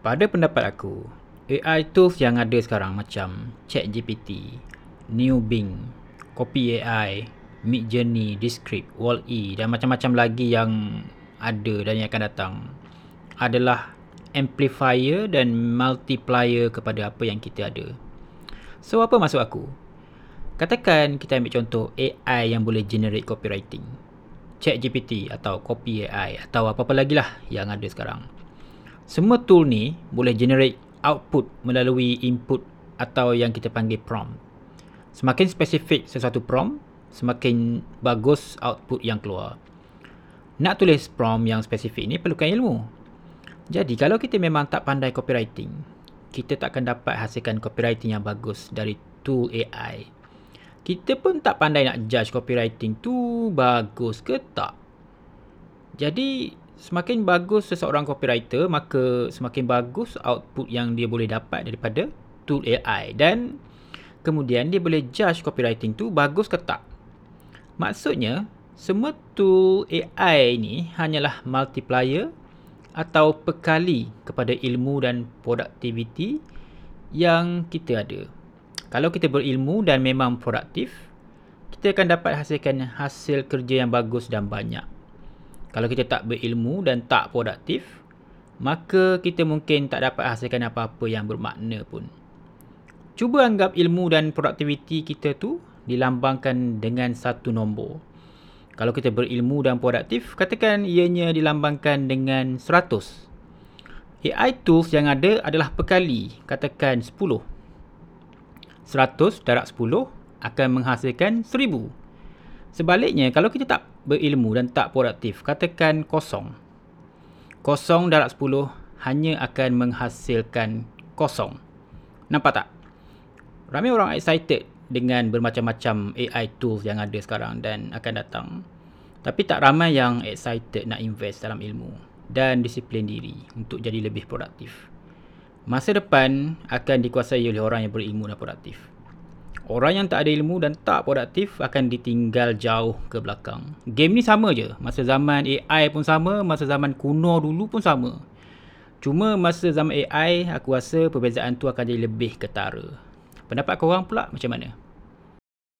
Pada pendapat aku, AI tools yang ada sekarang macam ChatGPT, New Bing, Copy AI, Midjourney, Descript, Wall-E dan macam-macam lagi yang ada dan yang akan datang adalah amplifier dan multiplier kepada apa yang kita ada. So apa maksud aku? Katakan kita ambil contoh AI yang boleh generate copywriting. ChatGPT atau Copy AI atau apa-apa lagi lah yang ada sekarang. Semua tool ni boleh generate output melalui input atau yang kita panggil prompt. Semakin spesifik sesuatu prompt, semakin bagus output yang keluar. Nak tulis prompt yang spesifik ni perlukan ilmu. Jadi kalau kita memang tak pandai copywriting, kita tak akan dapat hasilkan copywriting yang bagus dari tool AI. Kita pun tak pandai nak judge copywriting tu bagus ke tak. Jadi semakin bagus seseorang copywriter maka semakin bagus output yang dia boleh dapat daripada tool AI dan kemudian dia boleh judge copywriting tu bagus ke tak. Maksudnya semua tool AI ini hanyalah multiplier atau pekali kepada ilmu dan produktiviti yang kita ada. Kalau kita berilmu dan memang produktif, kita akan dapat hasilkan hasil kerja yang bagus dan banyak. Kalau kita tak berilmu dan tak produktif, maka kita mungkin tak dapat hasilkan apa-apa yang bermakna pun. Cuba anggap ilmu dan produktiviti kita tu dilambangkan dengan satu nombor. Kalau kita berilmu dan produktif, katakan ianya dilambangkan dengan 100. AI tools yang ada adalah perkali, katakan 10. 100 darab 10 akan menghasilkan 1000. Sebaliknya, kalau kita tak berilmu dan tak produktif, katakan kosong. Kosong darab 10 hanya akan menghasilkan kosong. Nampak tak? Ramai orang excited dengan bermacam-macam AI tools yang ada sekarang dan akan datang. Tapi tak ramai yang excited nak invest dalam ilmu dan disiplin diri untuk jadi lebih produktif. Masa depan akan dikuasai oleh orang yang berilmu dan produktif. Orang yang tak ada ilmu dan tak produktif akan ditinggal jauh ke belakang. Game ni sama je. Masa zaman AI pun sama, masa zaman kuno dulu pun sama. Cuma masa zaman AI, aku rasa perbezaan tu akan jadi lebih ketara. Pendapat korang pula macam mana?